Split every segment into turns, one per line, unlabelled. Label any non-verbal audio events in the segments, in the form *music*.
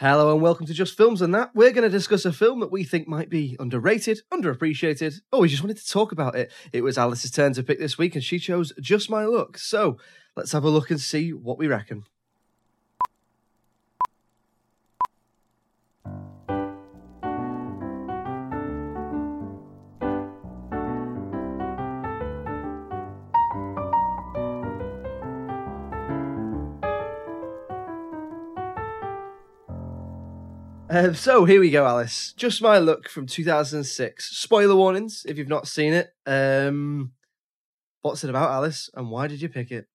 Hello and welcome to Just Films and That. We're going to discuss a film that we think might be underrated, underappreciated, or we just wanted to talk about it. It was Alice's turn to pick this week and she chose Just My Luck. So let's have a look and see what we reckon. Um, so here we go, Alice. Just my luck from 2006. Spoiler warnings if you've not seen it. Um, what's it about, Alice, and why did you pick it?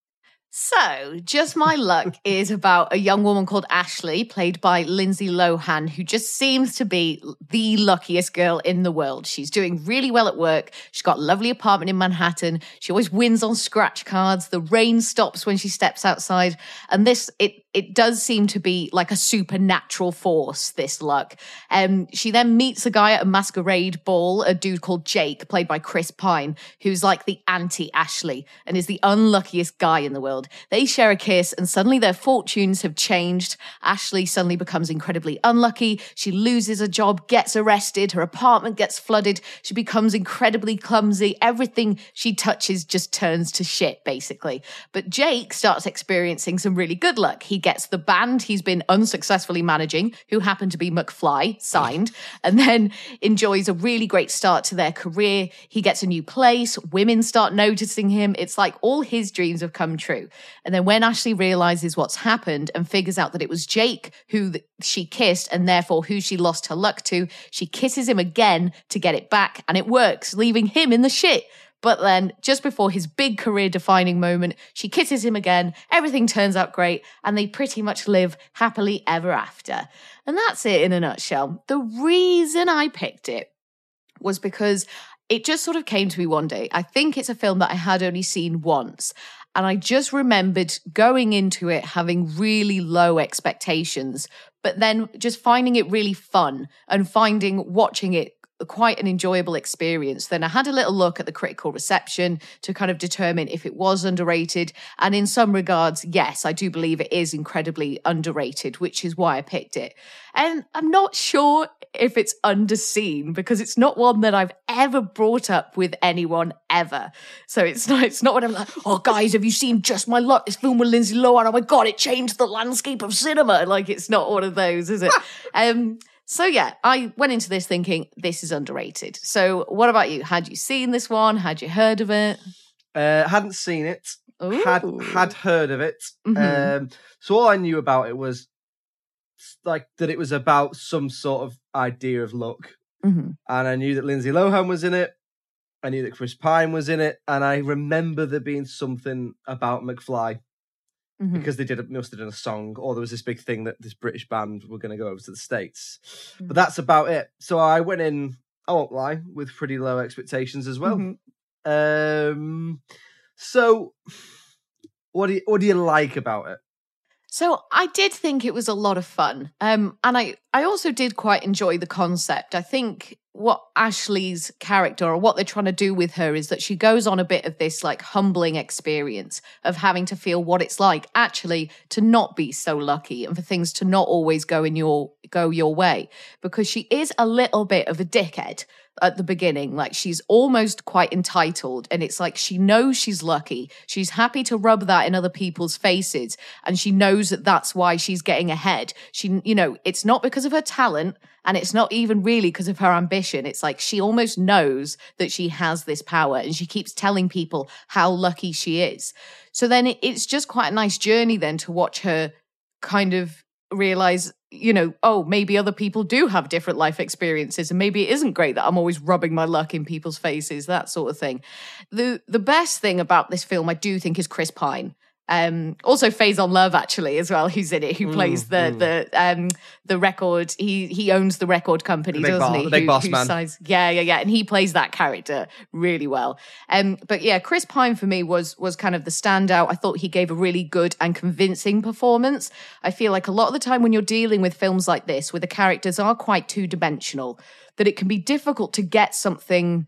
So, Just My Luck *laughs* is about a young woman called Ashley, played by Lindsay Lohan, who just seems to be the luckiest girl in the world. She's doing really well at work. She's got a lovely apartment in Manhattan. She always wins on scratch cards. The rain stops when she steps outside. And this, it it does seem to be like a supernatural force, this luck. Um, she then meets a guy at a masquerade ball, a dude called Jake, played by Chris Pine, who's like the anti Ashley and is the unluckiest guy in the world. They share a kiss and suddenly their fortunes have changed. Ashley suddenly becomes incredibly unlucky. She loses a job, gets arrested, her apartment gets flooded. She becomes incredibly clumsy. Everything she touches just turns to shit, basically. But Jake starts experiencing some really good luck. He gets the band he's been unsuccessfully managing, who happen to be McFly, signed, and then enjoys a really great start to their career. He gets a new place, women start noticing him. It's like all his dreams have come true. And then when Ashley realizes what's happened and figures out that it was Jake who she kissed and therefore who she lost her luck to, she kisses him again to get it back, and it works, leaving him in the shit. But then, just before his big career defining moment, she kisses him again. Everything turns out great, and they pretty much live happily ever after. And that's it in a nutshell. The reason I picked it was because it just sort of came to me one day. I think it's a film that I had only seen once. And I just remembered going into it having really low expectations, but then just finding it really fun and finding watching it quite an enjoyable experience. Then I had a little look at the critical reception to kind of determine if it was underrated. And in some regards, yes, I do believe it is incredibly underrated, which is why I picked it. And I'm not sure if it's underseen because it's not one that I've ever brought up with anyone ever. So it's *laughs* not it's not what I'm like, oh guys, have you seen Just My Luck? This film with Lindsay Lohan. Oh my god, it changed the landscape of cinema. Like it's not one of those, is it? *laughs* um so yeah, I went into this thinking this is underrated. So what about you? Had you seen this one? Had you heard of it?
Uh, hadn't seen it. Had
Ooh.
had heard of it.
Mhm.
Um, so all I knew about it was like that it was about some sort of idea of luck,
Mhm.
and I knew that Lindsay Lohan was in it. I knew that Chris Pine was in it, and I remember there being something about McFly
Mhm.
because they did a, must have done a song, or there was this big thing that this British band were going to go over to the states.
Mm.
But that's about it. So I went in. I won't lie, with pretty low expectations as well.
Mhm.
Um, so what do you what do you like about it?
So I did think it was a lot of fun. Um, and I, I also did quite enjoy the concept. I think what Ashley's character or what they're trying to do with her is that she goes on a bit of this like humbling experience of having to feel what it's like actually to not be so lucky and for things to not always go in your go your way because she is a little bit of a dickhead at the beginning. Like she's almost quite entitled. And it's like she knows she's lucky. She's happy to rub that in other people's faces. And she knows that that's why she's getting ahead. She, you know, it's not because of her talent. And it's not even really because of her ambition. It's like she almost knows that she has this power and she keeps telling people how lucky she is. So then it's just quite a nice journey then to watch her kind of realize you know, oh, maybe other people do have different life experiences, and maybe it isn't great that I'm always rubbing my luck in people's faces, that sort of thing. The the best thing about this film, I do think, is Chris Pine. Um, also on Love actually as well, who's in it, who mm, plays the mm. the um the record. He he owns the record company, doesn't
bar,
he?
The big
who,
boss man.
Signs, yeah, yeah, yeah, and he plays that character really well. Um, but yeah, Chris Pine for me was was kind of the standout. I thought he gave a really good and convincing performance. I feel like a lot of the time when you're dealing with films like this, where the characters are quite two dimensional, that it can be difficult to get something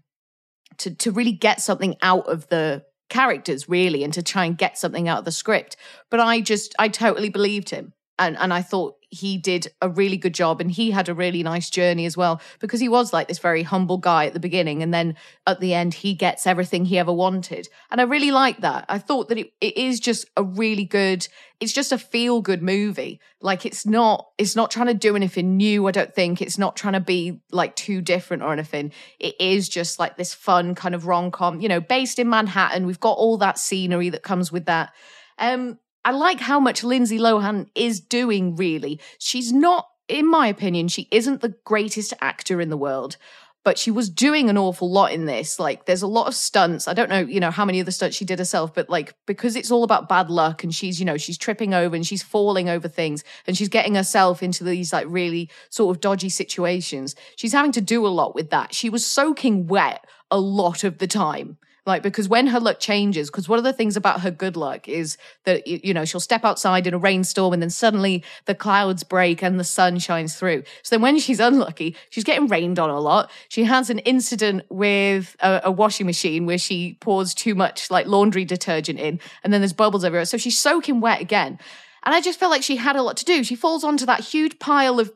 to to really get something out of the characters really and to try and get something out of the script. But i just i totally believed him and and i thought he did a really good job and he had a really nice journey as well because he was like this very humble guy at the beginning and then at the end he gets everything he ever wanted. And i really like that. I thought that it, it is just a really good it's just a feel good movie. Like it's not it's not trying to do anything new i don't think. It's not trying to be like too different or anything. It is just like this fun kind of rom-com you know based in manhattan. We've got all that scenery that comes with that. Um I like how much Lindsay Lohan is doing, really. She's not, in my opinion, she isn't the greatest actor in the world, but she was doing an awful lot in this. Like, there's a lot of stunts. I don't know, you know, how many of the stunts she did herself, but like, because it's all about bad luck and she's, you know, she's tripping over and she's falling over things and she's getting herself into these like really sort of dodgy situations. She's having to do a lot with that. She was soaking wet a lot of the time. Like, because when her luck changes, because one of the things about her good luck is that, you know, she'll step outside in a rainstorm and then suddenly the clouds break and the sun shines through. So then when she's unlucky, she's getting rained on a lot. She has an incident with a, a washing machine where she pours too much like laundry detergent in and then there's bubbles everywhere. So she's soaking wet again. And I just felt like she had a lot to do. She falls onto that huge pile of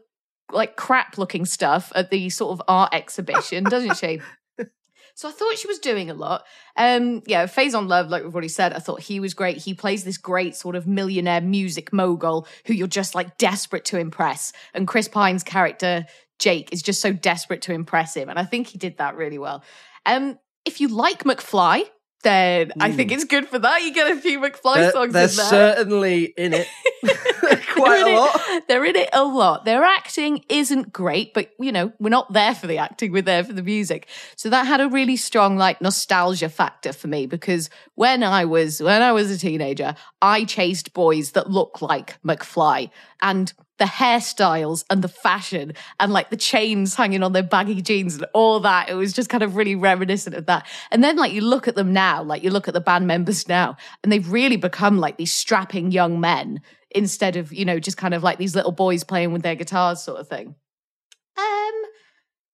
like crap looking stuff at the sort of art exhibition, doesn't she? So I thought she was doing a lot. Um, yeah, Faison Love, like we've already said, I thought he was great. He plays this great sort of millionaire music mogul who you're just like desperate to impress. And Chris Pine's character, Jake, is just so desperate to impress him. And I think he did that really well. Um, if you like McFly, then mm. I think hmm. it's good for that. You get a few McFly
they're,
songs
they're
in there.
certainly in it. *laughs* *laughs* Quite
a
lot.
It, they're in it a lot. Their acting isn't great, but you know, we're not there for the acting, we're there for the music. So that had a really strong like nostalgia factor for me because when I was when I was a teenager, I chased boys that look like McFly. And the hairstyles and the fashion and like the chains hanging on their baggy jeans and all that. It was just kind of really reminiscent of that. And then like you look at them now, like you look at the band members now, and they've really become like these strapping young men instead of, you know, just kind of like these little boys playing with their guitars sort of thing. Um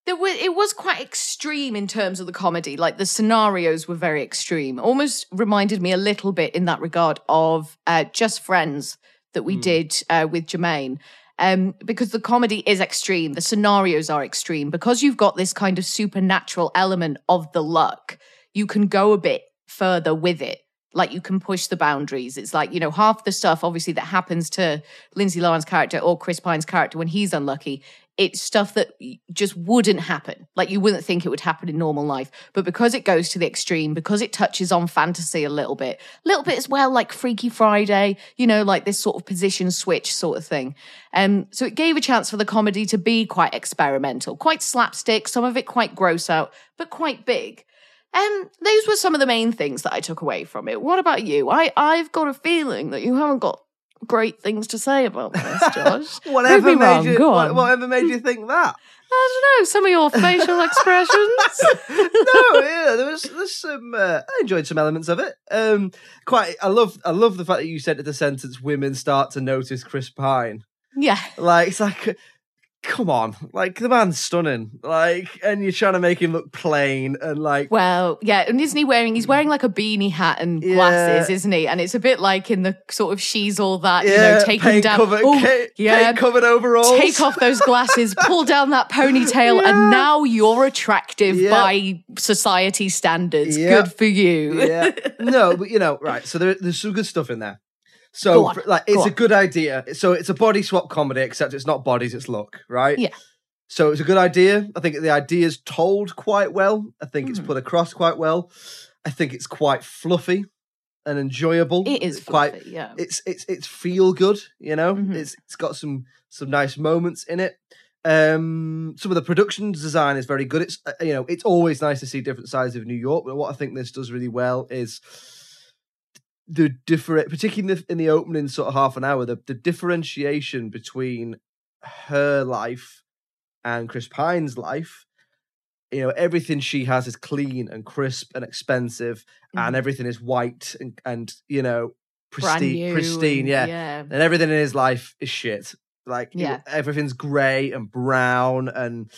there was it was quite extreme in terms of the comedy. Like the scenarios were very extreme. Almost reminded me a little bit in that regard of uh, Just Friends that we mm. did uh, with Jermaine. Um, because the comedy is extreme, the scenarios are extreme. Because you've got this kind of supernatural element of the luck, you can go a bit further with it. Like you can push the boundaries. It's like, you know, half the stuff obviously that happens to Lindsay Lohan's character or Chris Pine's character when he's unlucky it's stuff that just wouldn't happen. Like you wouldn't think it would happen in normal life. But because it goes to the extreme, because it touches on fantasy a little bit, a little bit as well, like Freaky Friday, you know, like this sort of position switch sort of thing. Um, so it gave a chance for the comedy to be quite experimental, quite slapstick, some of it quite gross out, but quite big. Um, those were some of the main things that I took away from it. What about you? I, I've got a feeling that you haven't got great things to say about this, *laughs* Josh.
whatever made
wrong.
you, what-
on.
whatever made you think that? *laughs*
I don't know. Some of your facial *laughs* expressions.
no, yeah, there was there's some. Uh, I enjoyed some elements of it. Um, quite. I love. I love the fact that you said at the sentence, "Women start to notice Chris Pine."
yeah.
Like it's like come on, like the man's stunning, like, and you're trying to make him look plain and like,
Well, yeah, and isn't he wearing? He's wearing like a beanie hat and
Yeah.
glasses, isn't he? And it's a bit like in the sort of she's all that, you know, take him down.
covered,
Oh,
ca-
yeah,
covered overalls.
take off those glasses, *laughs* pull down that ponytail,
Yeah.
and now you're attractive
Yeah.
by society standards.
Yeah.
Good for you.
yeah, *laughs* no, but you know, right? So there, there's some good stuff in there. So, for- like, it's a good idea. So it's a body swap comedy, except it's not bodies, it's look, right?
Yeah.
So it's a good idea. I think the idea's told quite well. I think it's
Mhm.
put across quite well. I think it's quite fluffy and enjoyable.
It is
It's quite.
fluffy, yeah.
It's it's it's feel good. You know,
Mhm.
it's it's got some some nice moments in it. Um, some of the production design is very good. It's uh, you know it's always nice to see different sides of New York, but what I think this does really well is the different, particularly in the, in the opening sort of half an hour, the, the differentiation between her life and Chris Pine's life. You know, everything she has is clean and crisp and expensive, and
Mhm.
everything is white and and you know pristine, pristine,
and-
yeah.
yeah.
And everything in his life is shit. Like
Yeah.
everything's grey and brown, and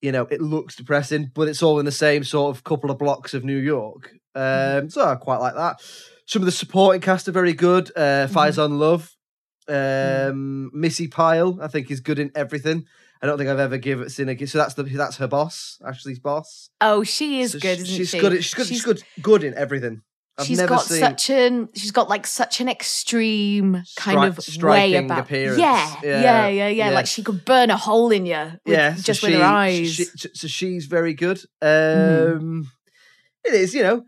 you know it looks depressing, but it's all in the same sort of couple of blocks of New York.
Mm-hmm.
Um, so I quite like that. Some of the supporting cast are very good. Uh,
Mm-hmm.
Faison Love, um, Missy Pyle, I think is good in everything. I don't think I've ever given seen a so that's the that's her boss, Ashley's boss.
Oh, she is
So
good,
sh-
isn't
she's
she?
good. at- She's good. She's, good. Good in everything. I've
she's got
seen
such an she's got like such an extreme kind
Stri-
of way about
appearance.
Yeah,
Yeah,
yeah, yeah, yeah. Like she could burn a hole in you. With,
yeah, so
just with her eyes.
she- so she's very good.
Mhm.
Um, It is, you know.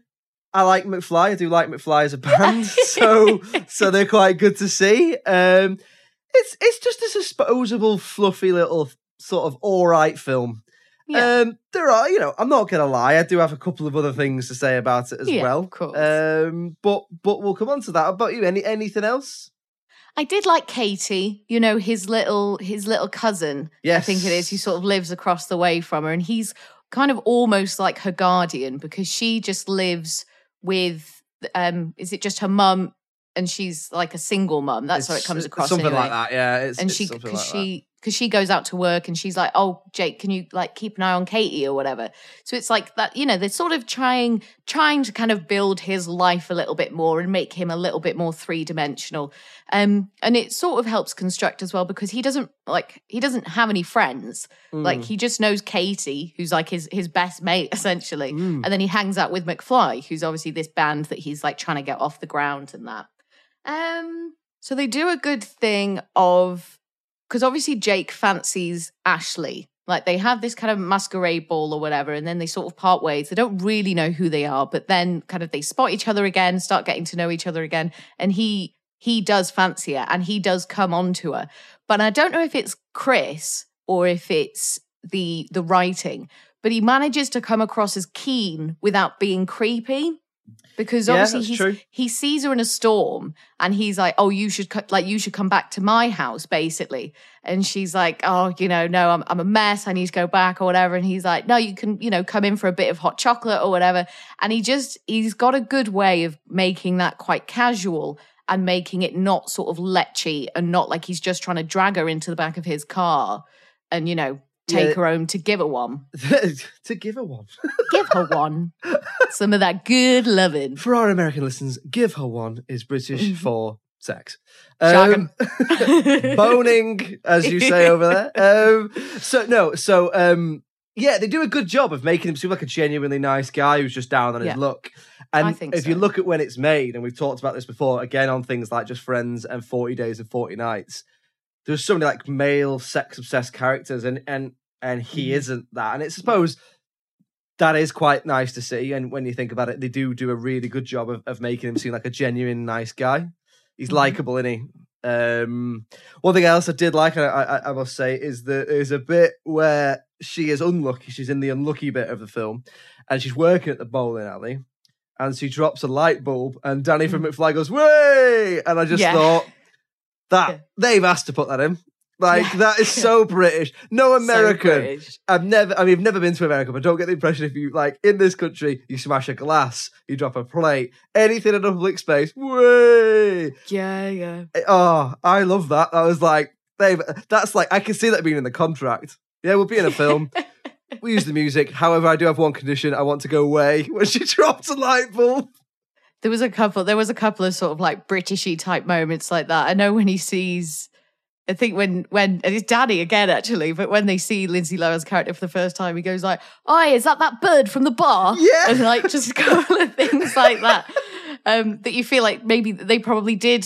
I like McFly. I do like McFly as a *laughs* band, so so they're quite good to see. Um, it's it's just a disposable, fluffy little sort of all right film.
yeah,
Um, there are, you know, I'm not gonna lie, I do have a couple of other things to say about it as
Yeah,
well.
of course.
Um, but but we'll come on to that. How about you? Any anything else?
I did like Katie. You know his little his little cousin. I think it is. Who sort of lives across the way from her, and he's kind of almost like her guardian because she just lives with. Um, is it just her mum? And she's like a single mum. That's how it comes across.
Something
anyway.
like that, yeah. It's,
and
it's
she because
like
she because she goes out to work and she's like oh jake can you like keep an eye on katie or whatever? So it's like that you know they're sort of trying trying to kind of build his life a little bit more and make him a little bit more three-dimensional. Um and it sort of helps construct as well because he doesn't like he doesn't have any friends. Like
Mm.
he just knows katie who's like his his best mate *laughs* essentially.
Mm.
and then he hangs out with mcfly who's obviously this band that he's like trying to get off the ground and that. Um so they do a good thing of because obviously Jake fancies Ashley. Like they have this kind of masquerade ball or whatever, and then they sort of part ways. They don't really know who they are, but then kind of they spot each other again, start getting to know each other again, and he he does fancy her and he does come on to her. But I don't know if it's Chris or if it's the the writing, but he manages to come across as keen without being creepy. Because obviously
that's
he's,
true.
he sees her in a storm and he's like, "Oh, you should co- like you should come back to my house," basically. And she's like, "Oh, you know, no, I'm I'm a mess. I need to go back or whatever." And he's like, "No, you can, you know, come in for a bit of hot chocolate or whatever." And he just he's got a good way of making that quite casual and making it not sort of lechy and not like he's just trying to drag her into the back of his car and you know take
Yeah.
her home to give her one, *laughs*
to give her one. *laughs*
give her one, some of that good loving.
For our American listeners, give her one is British for sex. Um, *laughs* boning, as you say over there. Um, so no, so um, yeah, they do a good job of making him seem like a genuinely nice guy who's just down on
Yeah.
his luck. And if you look at when it's made, and we've talked about this before, again on things like Just Friends and Forty Days and Forty Nights, there's so many like male sex obsessed characters, and and and he
Mhm.
isn't that. And it's I suppose that is quite nice to see. And when you think about it, they do do a really good job of, of making him seem like a genuine nice guy. He's
Mhm.
likable, isn't he? Um, one thing else I did like, and I, I, I must say, is that there's a bit where she is unlucky. She's in the unlucky bit of the film, and she's working at the bowling alley, and she drops a light bulb, and Danny from McFly goes, "Way!" And I just
Mm. Yeah.
thought that
Yeah.
they've asked to put that in. Like
Yeah.
that is so *laughs* British. No
So
American
British.
I've never, I mean, I've never been to America, but don't get the impression if you, like, in this country, you smash a glass, you drop a plate, anything in a public space, way.
Yeah, yeah.
Eh, oh, I love that. That was like, babe, that's like I can see that being in the contract. Yeah, we'll be in a film. *laughs* we use the music. However, I do have one condition. I want to go away *laughs* when she drops a light bulb.
There was a couple. There was a couple of sort of like Britishy type moments like that. I know when he sees. I think when when and it's Danny again actually, but when they see Lindsay Lohan's character for the first time, he goes like, "Oh, is that that bird from the bar?"
Yeah.
and like just a couple of things like that. Um, that you feel like maybe they probably did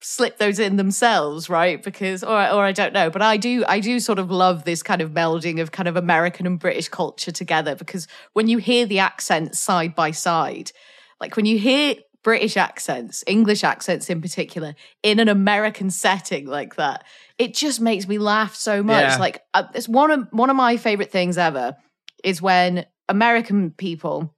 slip those in themselves, right? Because, or or I don't know, but I do I do sort of love this kind of melding of kind of American and British culture together because when you hear the accents side by side, like when you hear British accents, English accents in particular, in an American setting like that, it just makes me laugh so much.
Yeah.
Like uh, it's one of one of my favorite things ever is when American people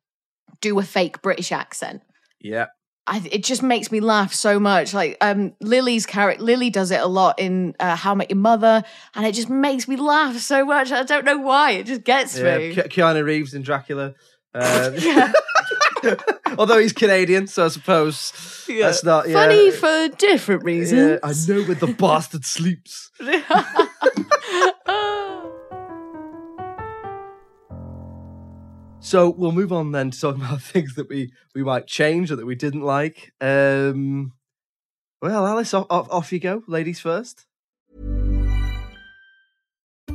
do a fake British accent.
Yeah.
I, it just makes me laugh so much. Like um, Lily's character, Lily does it a lot in uh, How I Met Your Mother, and it just makes me laugh so much. I don't know why. It just gets
Yeah.
me.
Ke- Keanu Reeves in Dracula. Uh, *laughs*
Yeah. *laughs*
although he's Canadian, so I suppose that's not yeah.
Funny for different
Yeah,
reasons.
I know where the *laughs* bastard sleeps. *laughs* So we'll move on then to talking about things that we we might change or that we didn't like. Um, well, Alice, off, off, off you go. Ladies first.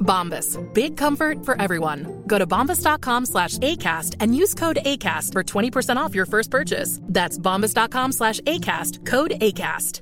Bombas. Big comfort for everyone. Go to bombas.com slash ACAST and use code ACAST for 20% off your first purchase. That's bombas.com slash ACAST. Code ACAST.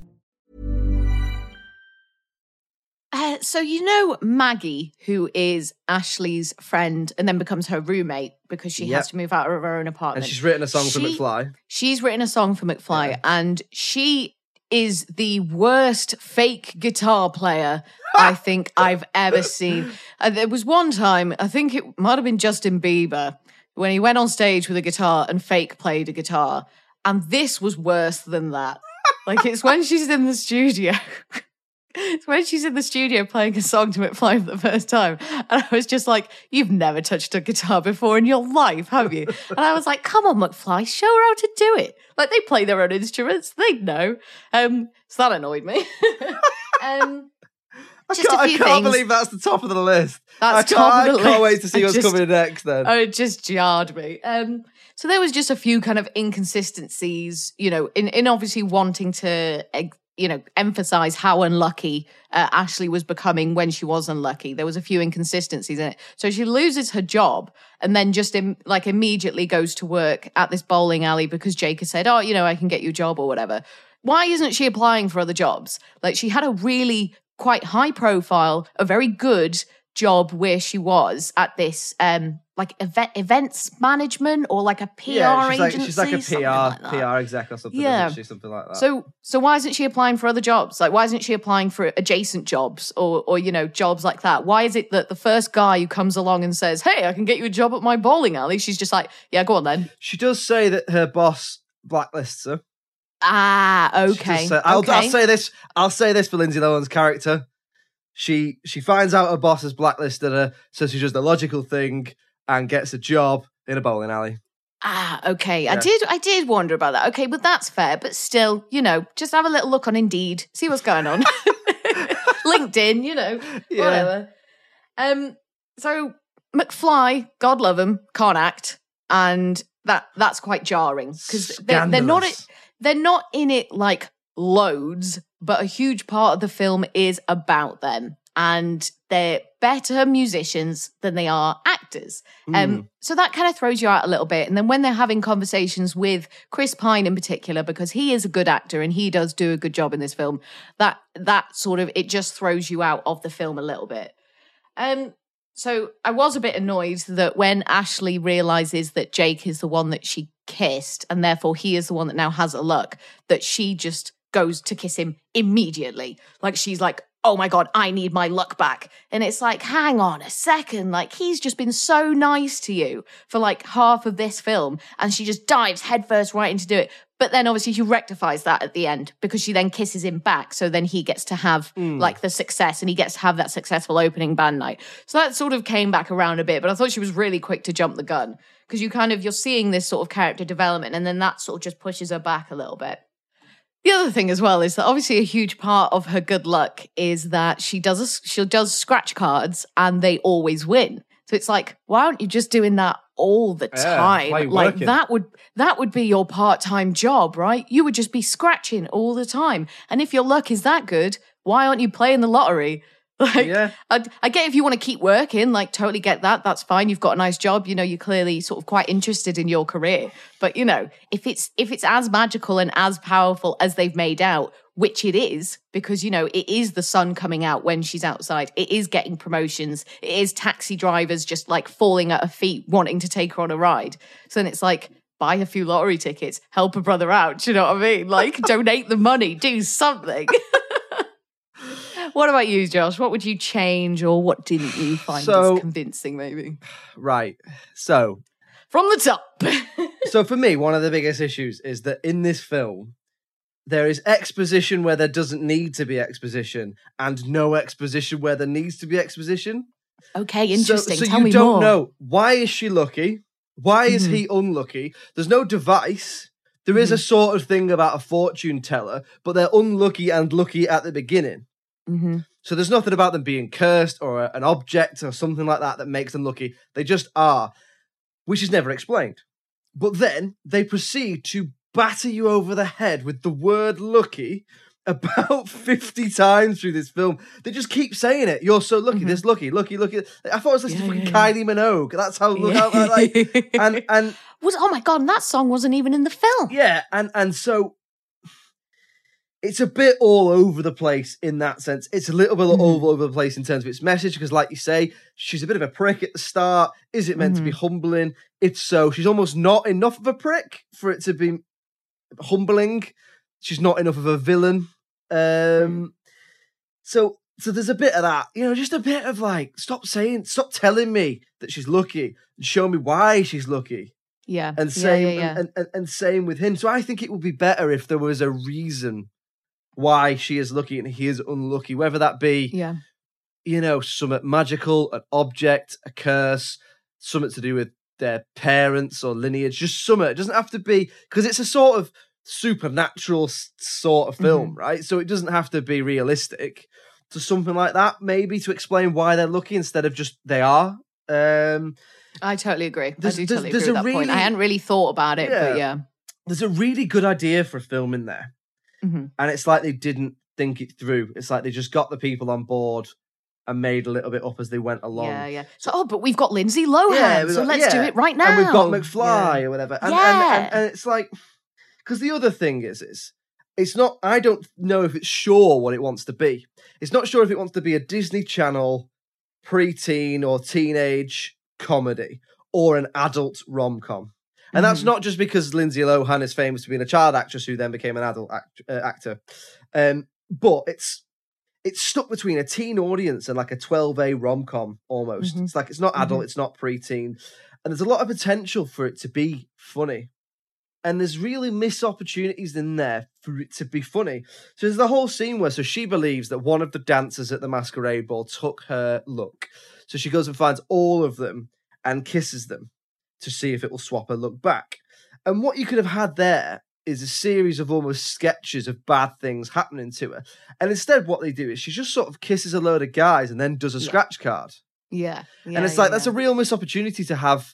Uh, so you know Maggie, who is Ashley's friend and then becomes her roommate because she
Yep.
has to move out of her own apartment.
And she's written a song for McFly.
She's written a song for McFly, and she is the worst fake guitar player I *laughs* think I've ever seen. And there was one time, I think it might have been Justin Bieber, when he went on stage with a guitar and fake played a guitar. And this was worse than that. Like it's when she's in the studio. *laughs* It's when she's in the studio playing a song to McFly for the first time. And I was just like, You've never touched a guitar before in your life, have you? And I was like, Come on, McFly, show her how to do it. Like they play their own instruments, they know. Um, so that annoyed me. *laughs* um,
I
just
can't, I can't
things.
believe that's the top of the list.
That's
I
top
can't,
of the
I can't
list.
wait to see
I
what's
just-
coming next then.
Oh, it just jarred me. Um, so there was just a few kind of inconsistencies, you know, in, in obviously wanting to, you know, emphasize how unlucky uh, Ashley was becoming when she was unlucky. There was a few inconsistencies in it. So she loses her job and then just Im- like immediately goes to work at this bowling alley because Jake has said, oh, you know, I can get you a job or whatever. Why isn't she applying for other jobs? Like she had a really quite high profile, a very good job where she was at this um like event events management or like a PR
yeah, she's like,
agency.
she's like a PR
like.
PR exec or something.
Yeah.
she? something like that.
So so why isn't she applying for other jobs? Like why isn't she applying for adjacent jobs or or you know jobs like that? Why is it that the first guy who comes along and says, "Hey, I can get you a job at my bowling alley," she's just like, "Yeah, go on then."
she does say that her boss blacklists her.
Ah, okay.
say- I'll,
okay.
I'll say this. I'll say this for Lindsay Lohan's character. She she finds out her boss has blacklisted her, so she does the logical thing and gets a job in a bowling alley.
Ah, okay. I did I did wonder about that. Okay, but that's fair. But still, you know, just have a little look on Indeed, see what's going on. *laughs* LinkedIn, you know,
Yeah.
whatever. Um, so McFly, God love him, can't act, and that that's quite jarring because they're, they're not they're not in it like loads, but a huge part of the film is about them. And they're better musicians than they are actors.
Hmm.
Um, so that kind of throws you out a little bit. And then when they're having conversations with Chris Pine in particular, because he is a good actor and he does do a good job in this film, that that sort of it just throws you out of the film a little bit. Um, so I was a bit annoyed that when Ashley realizes that Jake is the one that she kissed, and therefore he is the one that now has a look, that she just goes to kiss him immediately. Like she's like, oh my God, I need my luck back. And it's like, hang on a second. Like he's just been so nice to you for like half of this film. And she just dives headfirst right into do it. But then obviously she rectifies that at the end because she then kisses him back. So then he gets to have mm. like the success and he gets to have that successful opening band night. So that sort of came back around a bit. But I thought she was really quick to jump the gun because you kind of, you're seeing this sort of character development and then that sort of just pushes her back a little bit. The other thing as well is that obviously a huge part of her good luck is that she does a, she does scratch cards and they always win. So it's like, why aren't you just doing that all the
Yeah,
time? like
working?
that would that would be your part-time job, right? You would just be scratching all the time. And if your luck is that good, why aren't you playing the lottery? *laughs* Like,
Yeah.
I, I get if you want to keep working, like totally get that. That's fine. You've got a nice job. You know, you're clearly sort of quite interested in your career. But you know, if it's if it's as magical and as powerful as they've made out, which it is, because you know it is the sun coming out when she's outside. It is getting promotions. It is taxi drivers just like falling at her feet, wanting to take her on a ride. So then it's like. Buy a few lottery tickets, help a brother out. Do you know what I mean? Like, *laughs* donate the money, do something. *laughs* What about you, Josh? What would you change or what didn't you find
So-
as convincing, maybe?
Right. So
From the top.
so for me, one of the biggest issues is that in this film, there is exposition where there doesn't need to be exposition, and no exposition where there needs to be exposition.
okay, interesting.
So,
Tell
you
me
don't
more.
know why is she lucky? Why is
Mhm.
he unlucky? There's no device. There is a
Mm-hmm.
sort of thing about a fortune teller, but they're unlucky and lucky at the beginning.
Hmm
So there's nothing about them being cursed or a- an object or something like that that makes them lucky. They just are, which is never explained. But then they proceed to batter you over the head with the word lucky *laughs* about 50 times through this film. They just keep saying it. You're so lucky, this lucky, lucky, lucky. I thought it was listening
Mm-hmm. Yeah,
to
yeah,
fucking Kylie Minogue. That's how look how like and and *laughs*
Was oh my god, and that song wasn't even in the film.
yeah, and and so it's a bit all over the place in that sense. It's a little bit
Mm-hmm.
all over the place in terms of its message because, like you say, she's a bit of a prick at the start. Is it meant to
Mm-hmm.
be humbling? If so, she's almost not enough of a prick for it to be humbling. She's not enough of a villain. Um, so so there's a bit of that, you know, just a bit of like, stop saying, stop telling me that she's lucky and show me why she's lucky
Yeah.
and
yeah,
same
yeah, yeah.
And, and, and same with him. So I think it would be better if there was a reason why she is lucky and he is unlucky, whether that be
yeah.
you know something magical, an object, a curse, something to do with their parents or lineage, just something. It doesn't have to be because it's a sort of supernatural sort of film, right? So it doesn't have to be realistic. To something like that, maybe to explain why they're lucky instead of just they are. Um,
I totally agree.
There's-
I do
there's-
totally
there's
agree with
a
that point. I hadn't really thought about it, but yeah.
there's a really good idea for a film in there.
Mhm.
And it's like they didn't think it through. It's like they just got the people on board and made a little bit up as they went along.
Yeah, yeah. So, oh, but we've got Lindsay Lohan, so
got-
let's do it right now.
And we've got McFly
Yeah.
or whatever. And,
Yeah.
and, and, and it's like, because the other thing is, is it's not, I don't know if it's sure what it wants to be. It's not sure if it wants to be a Disney Channel preteen or teenage comedy or an adult rom com. And that's
Mhm.
not just because Lindsay Lohan is famous for being a child actress who then became an adult act- uh, actor, um, but it's it's stuck between a teen audience and like a 12A rom com almost.
Mhm.
It's like it's not adult,
Mhm.
it's not preteen, and there's a lot of potential for it to be funny. And there's really missed opportunities in there for it to be funny. So there's the whole scene where so she believes that one of the dancers at the masquerade ball took her look. So she goes and finds all of them and kisses them to see if it will swap her look back. And what you could have had there is a series of almost sketches of bad things happening to her. And instead, what they do is she just sort of kisses a load of guys and then does a
Yeah.
scratch card.
Yeah.
and
yeah,
it's like
yeah,
that's a real missed opportunity to have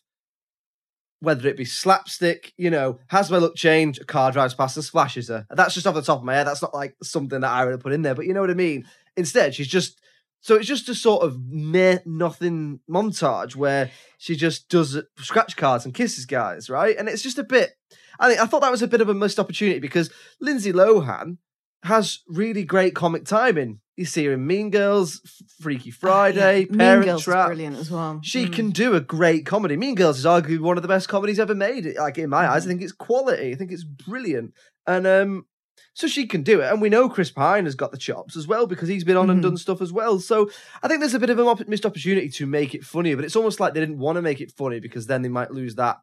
whether it be slapstick, you know, has my look changed, a car drives past and splashes her. That's just off the top of my head. That's not like something that I would have put in there, but you know what I mean? Instead, she's just so it's just a sort of meh nothing montage where she just does scratch cards and kisses guys, right? And it's just a bit I think I thought that was a bit of a missed opportunity because Lindsay Lohan has really great comic timing. You see her in Mean Girls, Freaky Friday,
Yeah, mean
Parent
Girls
Trap.
brilliant as well.
She
Mm.
can do a great comedy. Mean Girls is arguably one of the best comedies ever made. Like in my eyes, I think it's quality. I think it's brilliant, and um, so she can do it. And we know Chris Pine has got the chops as well because he's been on and
Mhm.
done stuff as well. So I think there's a bit of a missed opportunity to make it funnier, but it's almost like they didn't want to make it funny because then they might lose that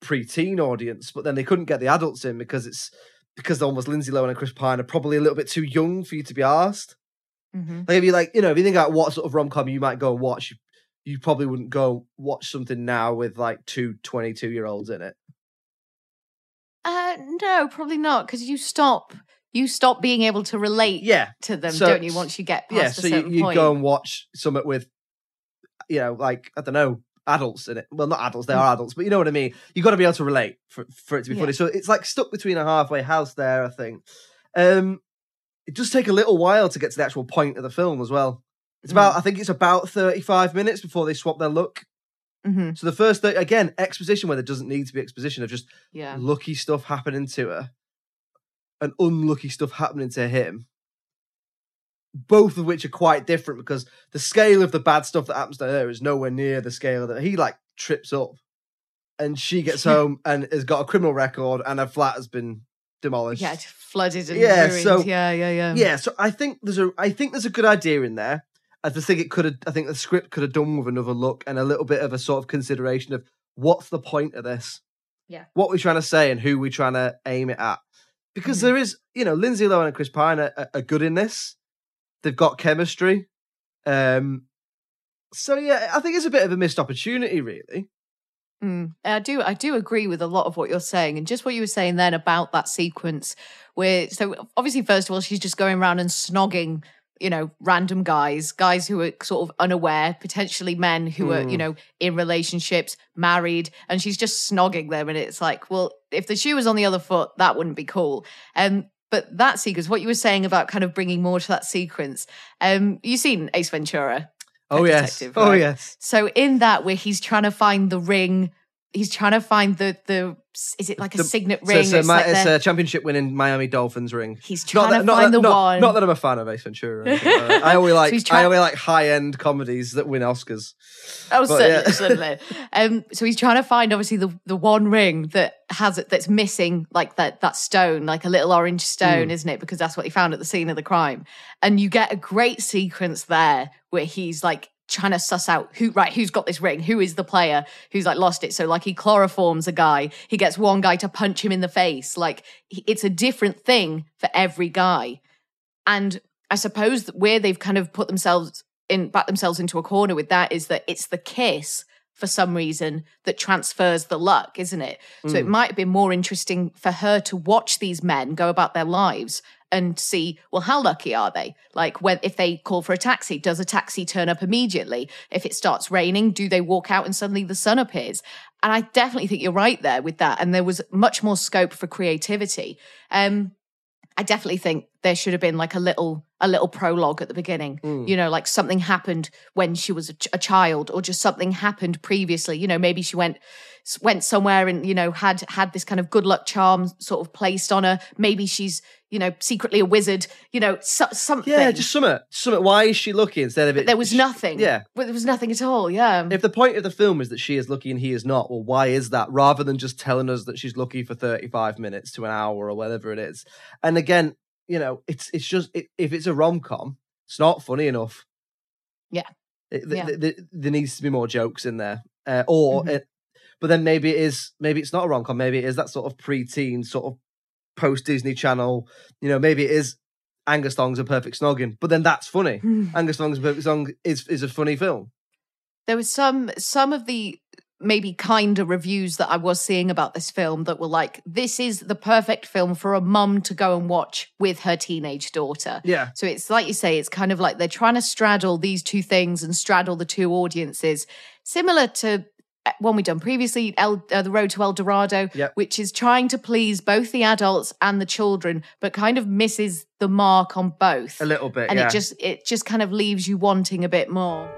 pre-teen audience. But then they couldn't get the adults in because it's because almost Lindsay Lohan and Chris Pine are probably a little bit too young for you to be asked.
Mhm.
Like if you like, you know, if you think about what sort of rom com you might go and watch, you, you probably wouldn't go watch something now with like two 22 year olds in it.
Uh, no, probably not, because you stop you stop being able to relate
Yeah.
to them,
So-
don't you? Once you get past
Yeah, so you, you go and watch something with, you know, like, I don't know, adults in it. Well, not adults, they
Mm.
are adults, but you know what I mean? you got to be able to relate for, for it to be
Yeah.
funny. So it's like stuck between a halfway house there, I think. Um, it does take a little while to get to the actual point of the film as well. It's about,
Mm.
I think it's about 35 minutes before they swap their look.
Mhm.
So the first, thing, again, exposition where there doesn't need to be exposition of just
Yeah.
lucky stuff happening to her and unlucky stuff happening to him. Both of which are quite different because the scale of the bad stuff that happens to her is nowhere near the scale that he like trips up. And she gets *laughs* home and has got a criminal record and her flat has been demolished.
Yeah, flooded and
Yeah,
ruined.
so-
yeah, yeah, yeah.
Yeah, so I think there's a I think there's a good idea in there. I just think it could have I think the script could have done with another look and a little bit of a sort of consideration of what's the point of this?
Yeah.
What we're trying to say and who we're trying to aim it at. Because there is, you know, Lindsay Lohan and Chris Pine are, are- are good in this. They've got chemistry. Um so yeah, I think it's a bit of a missed opportunity, really.
Mm. I do I do agree with a lot of what you're saying and just what you were saying then about that sequence where so obviously first of all she's just going around and snogging you know random guys guys who are sort of unaware potentially men who are you
Mm.
know in relationships married and she's just snogging them and it's like well if the shoe was on the other foot that wouldn't be cool um but that sequence what you were saying about kind of bringing more to that sequence um you've seen Ace Ventura
Oh yes.
Detective,
Oh yes.
So in that where he's trying to find the ring, he's trying to find the the is it like a
The-
signet ring?
it's, a,
It's
Ma-
like
it's
the-
a championship winning Miami Dolphins ring.
He's
Not
trying
that,
to
not
find
that,
the
not,
one.
Not that I'm a fan of Ace Ventura. anything. I only *laughs* like
he's
I only like high end comedies that win Oscars.
Oh,
But,
certainly,
yeah.
certainly. *laughs* Um, so he's trying to find obviously the the one ring that has it that's missing, like that that stone, like a little orange stone,
Mm.
isn't it? Because that's what he found at the scene of the crime. And you get a great sequence there where he's like trying to suss out who right who's got this ring? Who is the player who's like lost it? So like he chloroforms a guy. He gets one guy to punch him in the face. Like it's a different thing for every guy. And I suppose that where they've kind of put themselves in, back themselves into a corner with that is that it's the kiss for some reason that transfers the luck, isn't it? So it
Mm.
might have been more interesting for her to watch these men go about their lives and see, well, how lucky are they? Like when if they call for a taxi, does a taxi turn up immediately? If it starts raining, do they walk out and suddenly the sun appears? And I definitely think you're right there with that. And there was much more scope for creativity. Um, I definitely think there should have been like a little a little prologue at the beginning.
Mm.
You know, like something happened when she was a, ch- a child, or just something happened previously. You know, maybe she went went somewhere and you know had had this kind of good luck charm sort of placed on her. Maybe she's you know secretly a wizard. You know, so, something.
Yeah, just summit. Summit. Why is she lucky instead of it?
But there was nothing.
Yeah.
Well, there was nothing at all. Yeah.
If the point of the film is that she is lucky and he is not, well, why is that? Rather than just telling us that she's lucky for 35 minutes to an hour or whatever it is. And again, you know, it's it's just it, if it's a rom com, it's not funny enough.
Yeah.
It, th-
Yeah.
th- th- there needs to be more jokes in there, uh, or
Mhm.
it, but then maybe it is maybe it's not a rom com. Maybe it is that sort of preteen sort of post Disney Channel. You know, maybe it is Angus, Thongs and Perfect Snogging, but then that's funny. Angus Thong's a perfect song is is a funny film.
there was some some of the maybe kinder reviews that I was seeing about this film that were like, this is the perfect film for a mum to go and watch with her teenage daughter.
Yeah.
So it's like you say, it's kind of like they're trying to straddle these two things and straddle the two audiences, similar to uh, one we've done previously, El, uh, The Road to El Dorado,
Yep.
which is trying to please both the adults and the children, but kind of misses the mark on both.
A little bit,
and
yeah.
it just it just kind of leaves you wanting a bit more.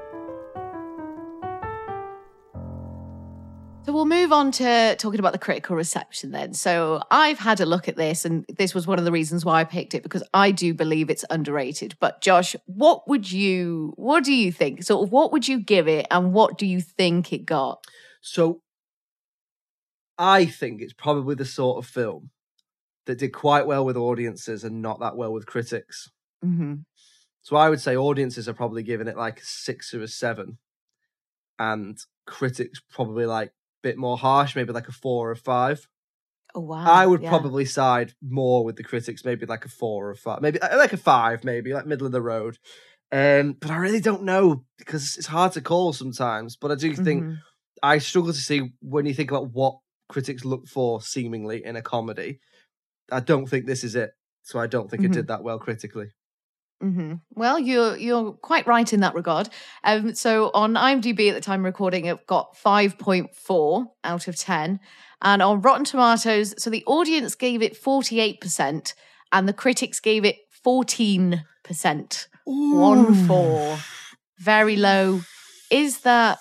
We'll move on to talking about the critical reception then. So I've had a look at this, and this was one of the reasons why I picked it because I do believe it's underrated. But Josh, what would you, what do you think? Sort of, what would you give it, and what do you think it got?
So I think it's probably the sort of film that did quite well with audiences and not that well with critics.
Mm-hmm.
So I would say audiences are probably giving it like a six or a seven, and critics probably like bit more harsh, maybe like a four or five.
Oh wow!
I would
yeah.
probably side more with the critics, maybe like a four or five, maybe uh, like a five, maybe like middle of the road. Um, but I really don't know because it's hard to call sometimes. But I do think
Mhm.
I struggle to see when you think about what critics look for seemingly in a comedy. I don't think this is it. So I don't think it
Mhm.
did that well critically.
Hmm Well, you're you're quite right in that regard. Um, so on IMDb at the time of recording, it got five point four out of ten, and on Rotten Tomatoes, so the audience gave it forty eight percent, and the critics gave it fourteen percent. One four, very low. Is that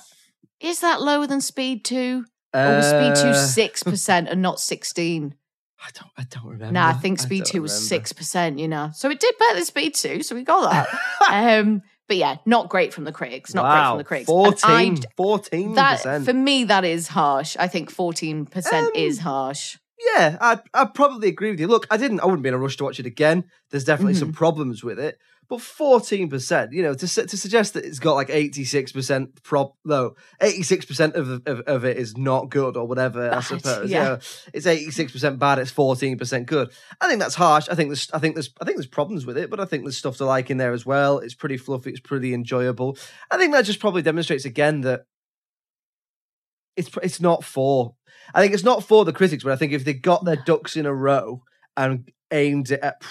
is that lower than Speed Two? Or was Speed Two
Uh,
six percent and not sixteen?
I don't. I don't remember.
Nah, I think Speed
don't
Two was
remember.
six percent. You know, so it did better than Speed Two, so we got that. *laughs* um, but yeah, not great from the critics. Not great from the critics. And I'd-
14
That
percent.
for me, that is harsh. I think fourteen percent is harsh.
Yeah, I I probably agree with you. Look, I didn't. I wouldn't be in a rush to watch it again. There's definitely some
Mm-hmm.
problems with it, but 14 percent. You know, to to suggest that it's got like 86 percent prop, no, 86 percent of, of of it is not good or whatever. I suppose.
yeah.
You know, it's 86 percent bad. It's 14 percent good. I think that's harsh. I think there's I think there's I think there's problems with it, but I think there's stuff to like in there as well. It's pretty fluffy. It's pretty enjoyable. I think that just probably demonstrates again that it's it's not for. I think it's not for the critics, but I think if they got their ducks in a row and aimed it at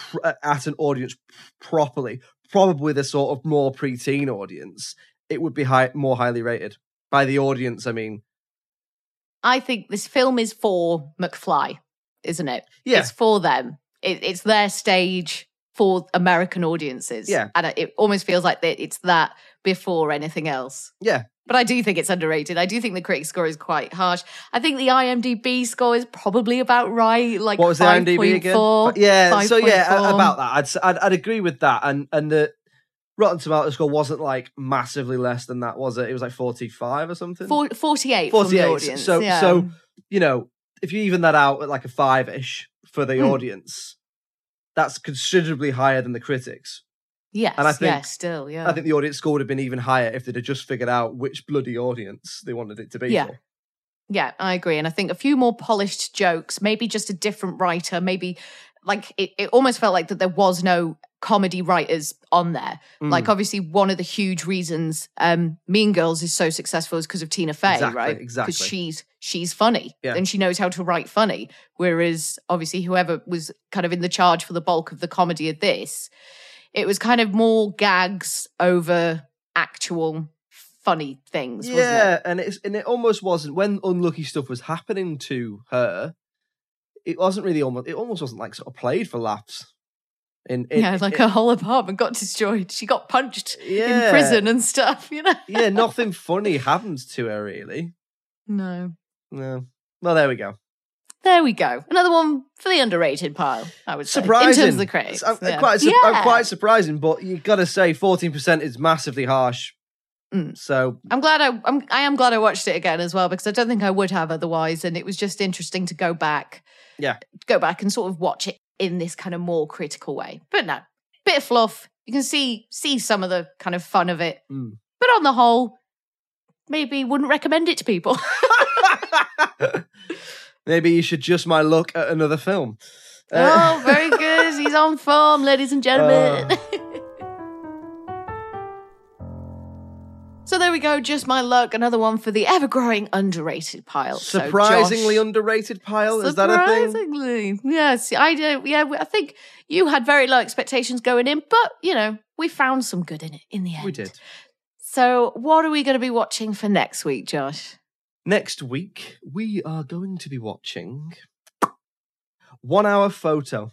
at an audience properly, probably the sort of more preteen audience, it would be high, more highly rated by the audience. I mean,
I think this film is for McFly, isn't it?
Yeah.
It's for them. It, it's their stage for American audiences.
Yeah.
And it almost feels like it's that before anything else.
yeah,
But I do think it's underrated. I do think the critic score is quite harsh. I think the IMDb score is probably about right. Like
what was the IMDb again?
5.4,
Yeah, so yeah, a-
5.4.
about that, I'd, I'd I'd agree with that, and and the Rotten Tomato score wasn't like massively less than that, was it? It was like forty five or something.
48 from the
48.
audience.
So
yeah.
so you know, if you even that out at like a five ish for the
Mm.
audience, that's considerably higher than the critics.
yes,
and I think-
yeah, still, yeah.
I think the audience score would have been even higher if they'd have just figured out which bloody audience they wanted it to be
Yeah.
for.
Yeah, I agree. And I think a few more polished jokes, maybe just a different writer, maybe like it, it almost felt like that there was no comedy writers on there.
Mm.
Like obviously one of the huge reasons um Mean Girls is so successful is because of Tina Fey,
Exactly,
right?
exactly.
Because she's she's funny
Yeah.
and she knows how to write funny. Whereas obviously whoever was kind of in the charge for the bulk of the comedy of this, it was kind of more gags over actual funny things, wasn't it?
Yeah, and it's and it almost wasn't when unlucky stuff was happening to her. It wasn't really almost. It almost wasn't like sort of played for laughs. In, in
yeah, like
in-
her whole apartment got destroyed. She got punched
Yeah.
in prison and stuff, you know?
yeah, nothing funny happens to her really.
No.
No. Well, there we go.
There we go. Another one for the underrated pile, I would say.
Surprising.
In terms of the critics.
I'm,
yeah.
quite, su-
Yeah.
I'm quite surprising, but you've got to say, fourteen percent is massively harsh.
Mm.
So
I'm glad I I'm I am glad I watched it again as well because I don't think I would have otherwise and it was just interesting to go back
yeah,
go back and sort of watch it in this kind of more critical way. But no, bit of fluff. You can see see some of the kind of fun of it.
Mm.
But on the whole, maybe wouldn't recommend it to people. *laughs*
maybe you should just my look at another film. Uh,
oh, very good. He's on form, ladies and gentlemen. *laughs* so there we go. Just my luck. Another one for the ever growing underrated pile. So,
surprisingly
Josh-
underrated pile. Is that a thing?
Surprisingly, yes. I do. Yeah, I think you had very low expectations going in, but you know we found some good in it in the end.
We did.
So, what are we going to be watching for next week, Josh?
Next week, we are going to be watching One Hour Photo.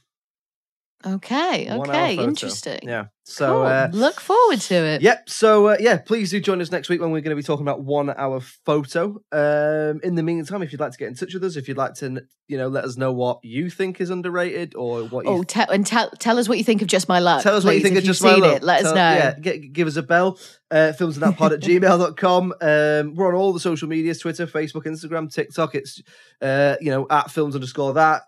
Okay, okay, interesting.
Yeah. So,
Cool.
uh,
look forward to it.
Yep. So uh, yeah, please do join us next week when we're going to be talking about one hour photo. Um, in the meantime, if you'd like to get in touch with us, if you'd like to, you know, let us know what you think is underrated or what you
Oh, tell and tell tell us what you think of Just My Luck.
Tell us what you think of Just My
seen
Luck.
It, let us know.
Yeah, g- give us a bell. Uh, films and that pod at gmail.com. Um, we're on all the social medias Twitter, Facebook, Instagram, TikTok. It's, uh, you know, at films underscore that.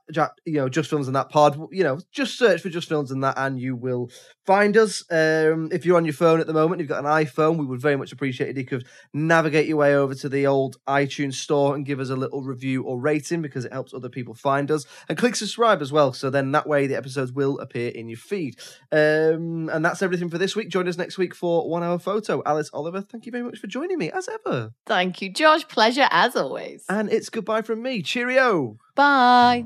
You know, just films and that pod. You know, just search for just films and that and you will find us. Um, if you're on your phone at the moment, you've got an iPhone, we would very much appreciate it if you could navigate your way over to the old iTunes store and give us a little review or rating because it helps other people find us. And click subscribe as well. So then that way the episodes will appear in your feed. Um, and that's everything for this week. Join us next week for One Hour Photo. Alice Oliver, thank you very much for joining me as ever.
Thank you, Josh. Pleasure as always.
And it's goodbye from me. Cheerio.
Bye.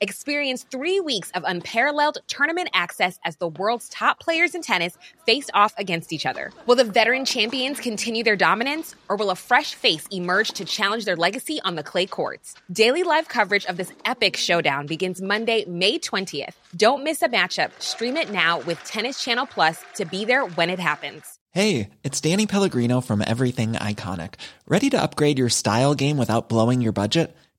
Experience three weeks of unparalleled tournament access as the world's top players in tennis face off against each other. Will the veteran champions continue their dominance, or will a fresh face emerge to challenge their legacy on the clay courts? Daily live coverage of this epic showdown begins Monday, May 20th. Don't miss a matchup. Stream it now with Tennis Channel Plus to be there when it happens.
Hey, it's Danny Pellegrino from Everything Iconic. Ready to upgrade your style game without blowing your budget?